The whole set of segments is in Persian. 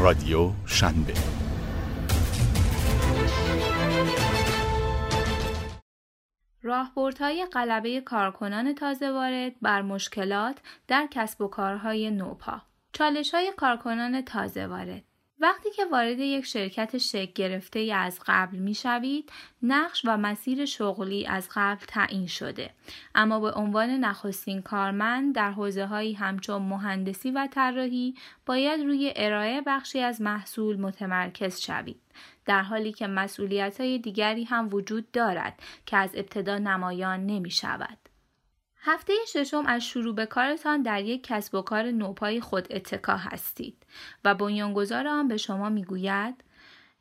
رادیو شنبه. راهبردهای غلبه کارکنان تازه وارد بر مشکلات در کسب و کارهای نوپا. چالش های کارکنان تازه وارد. وقتی که وارد یک شرکت شکل گرفته از قبل می شوید، نقش و مسیر شغلی از قبل تعیین شده. اما به عنوان نخستین کارمند در حوزه هایی همچون مهندسی و طراحی باید روی ارائه بخشی از محصول متمرکز شوید. در حالی که مسئولیت های دیگری هم وجود دارد که از ابتدا نمایان نمی شود. هفته ششم از شروع به کارتان در یک کسب و کار نوپای خود اتکا هستید و بنیانگذار آن به شما می‌گوید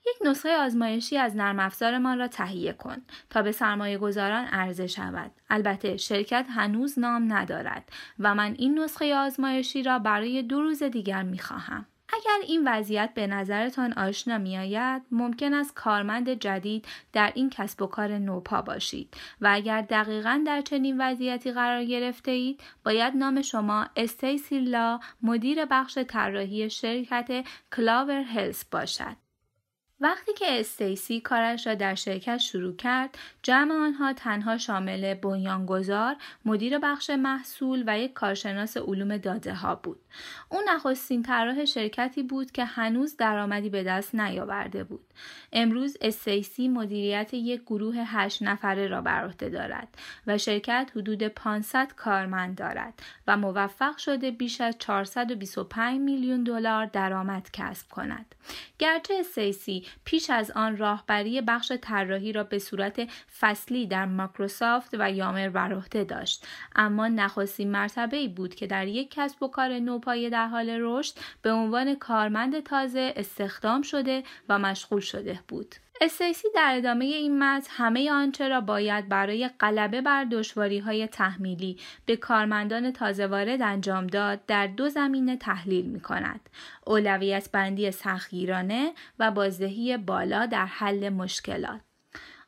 یک نسخه آزمایشی از نرم افزارمان را تهیه کن تا به سرمایه گذاران عرضه شود. البته شرکت هنوز نام ندارد و من این نسخه آزمایشی را برای دو روز دیگر می خواهم. اگر این وضعیت به نظرتان آشنا می آید ممکن است کارمند جدید در این کسب و کار نوپا باشید و اگر دقیقا در چنین وضعیتی قرار گرفته اید باید نام شما استیسی لا مدیر بخش طراحی شرکت کلاور هلس باشد وقتی که استیسی کارش را در شرکت شروع کرد، جمع آنها تنها شامل بنیانگذار، مدیر بخش محصول و یک کارشناس علوم داده ها بود. او نخستین طراح شرکتی بود که هنوز درآمدی به دست نیاورده بود. امروز استیسی مدیریت یک گروه هشت نفره را بر عهده دارد و شرکت حدود 500 کارمند دارد و موفق شده بیش از 425 میلیون دلار درآمد کسب کند. گرچه استیسی پیش از آن راهبری بخش طراحی را به صورت فصلی در مایکروسافت و یامر بر عهده داشت اما نخستین مرتبه ای بود که در یک کسب و کار نوپایه در حال رشد به عنوان کارمند تازه استخدام شده و مشغول شده بود استیسی در ادامه این متن همه آنچه را باید برای غلبه بر دشواری های تحمیلی به کارمندان تازه وارد انجام داد در دو زمینه تحلیل می کند. اولویت بندی سختگیرانه و بازدهی بالا در حل مشکلات.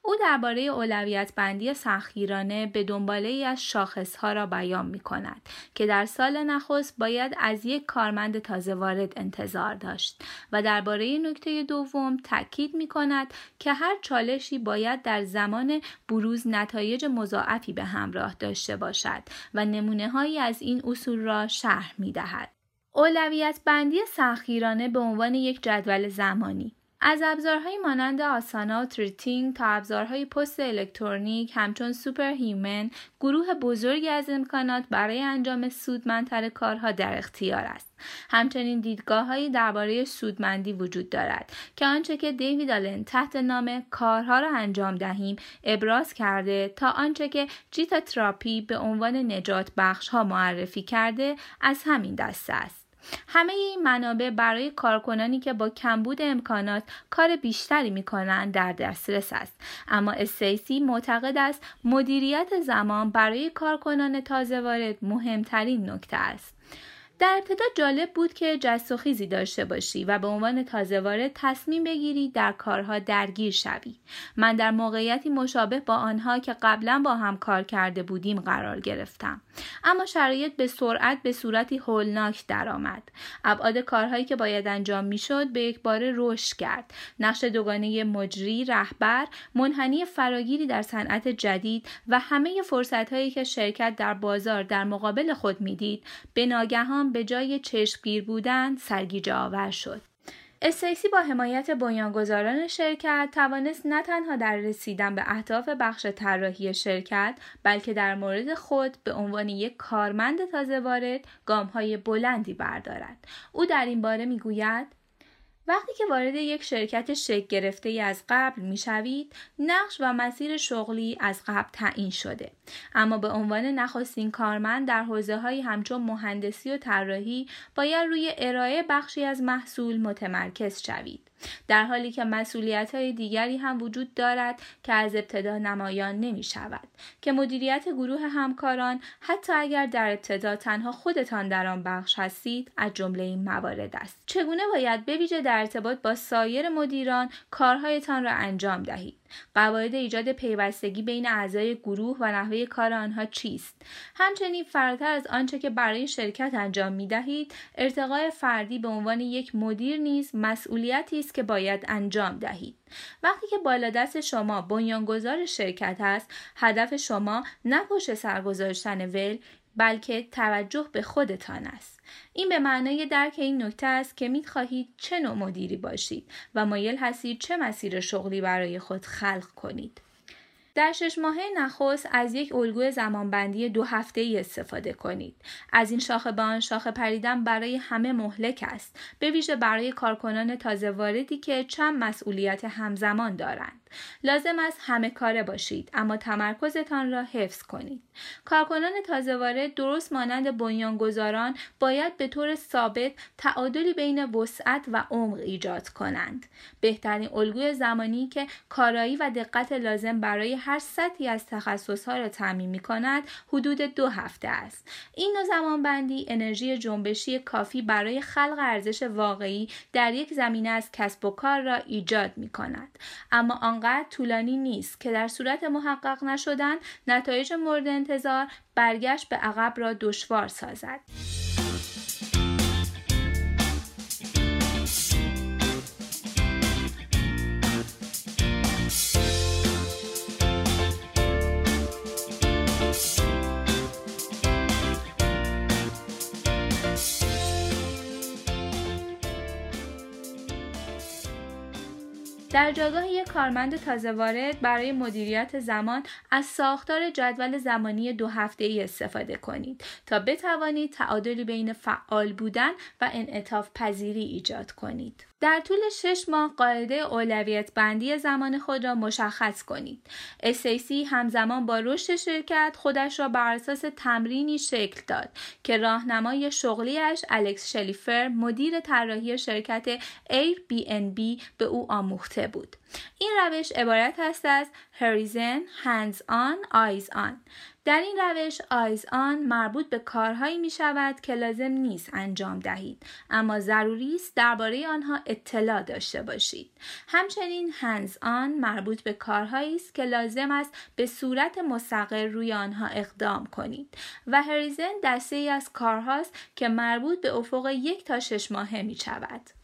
او درباره اولویت بندی سختگیرانه به دنباله ای از شاخصها را بیان می کند که در سال نخست باید از یک کارمند تازه وارد انتظار داشت و درباره نکته دوم تاکید می کند که هر چالشی باید در زمان بروز نتایج مضاعفی به همراه داشته باشد و نمونه هایی از این اصول را شرح می دهد. اولویت بندی سختگیرانه به عنوان یک جدول زمانی از ابزارهای مانند آسانا و Things تا ابزارهای پست الکترونیک همچون Superhuman گروه بزرگی از امکانات برای انجام سودمندتر کارها در اختیار است. همچنین دیدگاههایی درباره سودمندی وجود دارد که آنچه که دیوید آلن تحت نام کارها را انجام دهیم ابراز کرده تا آنچه که جیتا تراپی به عنوان نجات بخش ها معرفی کرده از همین دسته است. همه این منابع برای کارکنانی که با کمبود امکانات کار بیشتری می کنند در دسترس است. اما استیسی معتقد است مدیریت زمان برای کارکنان تازه وارد مهمترین نکته است. در ابتدا جالب بود که جست و خیزی داشته باشی و به عنوان تازه وارد تصمیم بگیری در کارها درگیر شوی. من در موقعیتی مشابه با آنها که قبلا با هم کار کرده بودیم قرار گرفتم. اما شرایط به سرعت به صورتی هولناک درآمد. ابعاد کارهایی که باید انجام می‌شد به یک بار رشد کرد. نقش دوگانه مجری، رهبر، منحنی فراگیری در صنعت جدید و همه فرصتهایی که شرکت در بازار در مقابل خود می‌دید به ناگهان به جای چشمگیر بودن سرگیجه آور شد. استیسی با حمایت بنیانگذاران شرکت توانست نه تنها در رسیدن به اهداف بخش طراحی شرکت بلکه در مورد خود به عنوان یک کارمند تازه وارد گامهای بلندی بردارد او در این باره می‌گوید وقتی که وارد یک شرکت شکل گرفته از قبل می شوید، نقش و مسیر شغلی از قبل تعیین شده. اما به عنوان نخستین کارمند در حوزه های همچون مهندسی و طراحی باید روی ارائه بخشی از محصول متمرکز شوید. در حالی که مسئولیت های دیگری هم وجود دارد که از ابتدا نمایان نمی شود که مدیریت گروه همکاران حتی اگر در ابتدا تنها خودتان در آن بخش هستید از جمله این موارد است چگونه باید بویژه در ارتباط با سایر مدیران کارهایتان را انجام دهید. قواعد ایجاد پیوستگی بین اعضای گروه و نحوه کار آنها چیست؟ همچنین فراتر از آنچه که برای شرکت انجام می دهید ارتقای فردی به عنوان یک مدیر نیز مسئولیتی است که باید انجام دهید. وقتی که بالا دست شما بنیانگذار شرکت است هدف شما نه پشت سر ول بلکه توجه به خودتان است این به معنای درک این نکته است که می خواهید چه نوع مدیری باشید و مایل هستید چه مسیر شغلی برای خود خلق کنید در شش ماهه نخست از یک الگوی زمانبندی دو هفته ای استفاده کنید. از این شاخه به آن شاخه پریدن برای همه مهلک است. به ویژه برای کارکنان تازه واردی که چند مسئولیت همزمان دارند. لازم است همه کاره باشید اما تمرکزتان را حفظ کنید. کارکنان تازه وارد درست مانند بنیانگذاران باید به طور ثابت تعادلی بین وسعت و عمق ایجاد کنند. بهترین الگوی زمانی که کارایی و دقت لازم برای هر سطحی از تخصصها را تعمین می کند حدود دو هفته است. این نوع زمانبندی انرژی جنبشی کافی برای خلق ارزش واقعی در یک زمینه از کسب و کار را ایجاد می کند. اما آنقدر طولانی نیست که در صورت محقق نشدن نتایج مورد انتظار برگشت به عقب را دشوار سازد. در جایگاه یک کارمند تازه وارد برای مدیریت زمان از ساختار جدول زمانی دو هفته ای استفاده کنید تا بتوانید تعادلی بین فعال بودن و انعطاف پذیری ایجاد کنید. در طول شش ماه قاعده اولویت بندی زمان خود را مشخص کنید. استیسی همزمان با رشد شرکت خودش را بر اساس تمرینی شکل داد که راهنمای شغلیش الکس شلیفر مدیر طراحی شرکت Airbnb به او آموخته بود. این روش عبارت است از هریزن، هندز آن، آیز آن. در این روش آیز آن مربوط به کارهایی می شود که لازم نیست انجام دهید اما ضروری است درباره آنها اطلاع داشته باشید. همچنین هنز آن مربوط به کارهایی است که لازم است به صورت مستقل روی آنها اقدام کنید و هریزن دسته ای از کارهاست که مربوط به افق یک تا شش ماهه می شود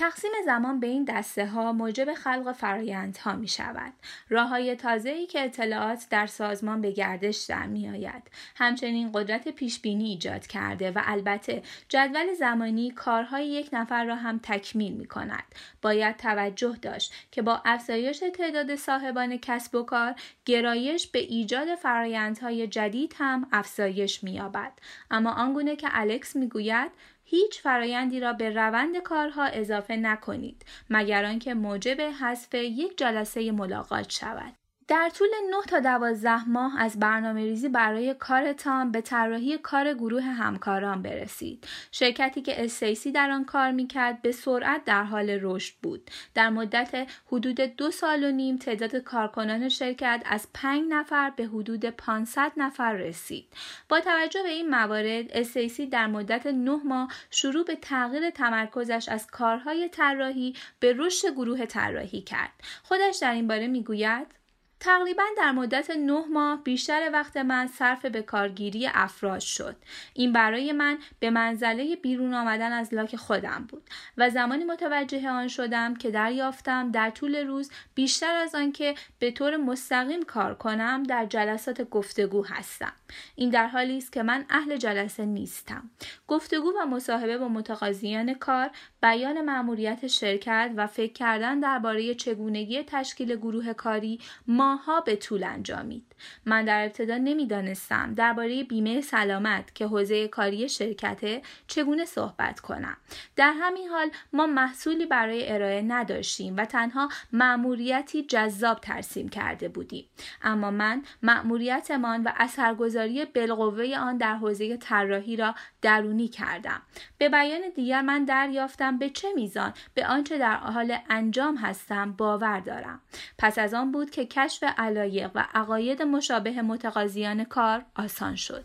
تقسیم زمان به این دسته ها موجب خلق فرایندها می شود. راه های تازه ای که اطلاعات در سازمان به گردش در می آید. همچنین قدرت پیش بینی ایجاد کرده و البته جدول زمانی کارهای یک نفر را هم تکمیل می کند. باید توجه داشت که با افزایش تعداد صاحبان کسب و کار گرایش به ایجاد فرایندهای جدید هم افزایش می یابد. اما آنگونه که الکس می گوید هیچ فرایندی را به روند کارها اضافه نکنید مگر آنکه موجب حذف یک جلسه ملاقات شود. در طول 9 تا 12 ماه از برنامه ریزی برای کارتان به طراحی کار گروه همکاران برسید. شرکتی که استیسی در آن کار می‌کرد به سرعت در حال رشد بود. در مدت حدود دو سال و نیم تعداد کارکنان شرکت از 5 نفر به حدود 500 نفر رسید. با توجه به این موارد استیسی در مدت 9 ماه شروع به تغییر تمرکزش از کارهای طراحی به رشد گروه طراحی کرد. خودش در این باره می‌گوید تقریبا در مدت نه ماه بیشتر وقت من صرف به کارگیری افراد شد. این برای من به منزله بیرون آمدن از لاک خودم بود و زمانی متوجه آن شدم که دریافتم در طول روز بیشتر از آنکه به طور مستقیم کار کنم در جلسات گفتگو هستم. این در حالی است که من اهل جلسه نیستم. گفتگو و مصاحبه با متقاضیان کار، بیان مأموریت شرکت و فکر کردن درباره چگونگی تشکیل گروه کاری ما ماها به طول انجامید. من در ابتدا نمی‌دانستم درباره بیمه سلامت که حوزه کاری شرکته چگونه صحبت کنم. در همین حال ما محصولی برای ارائه نداشتیم و تنها مأموریتی جذاب ترسیم کرده بودیم. اما من مأموریتمان و اثرگذاری بالقوه آن در حوزه طراحی را درونی کردم. به بیان دیگر من دریافتم به چه میزان؟ به آنچه در حال انجام هستم باور دارم. پس از آن بود که کشف علایق و عقاید مشابه متقاضیان کار آسان شد.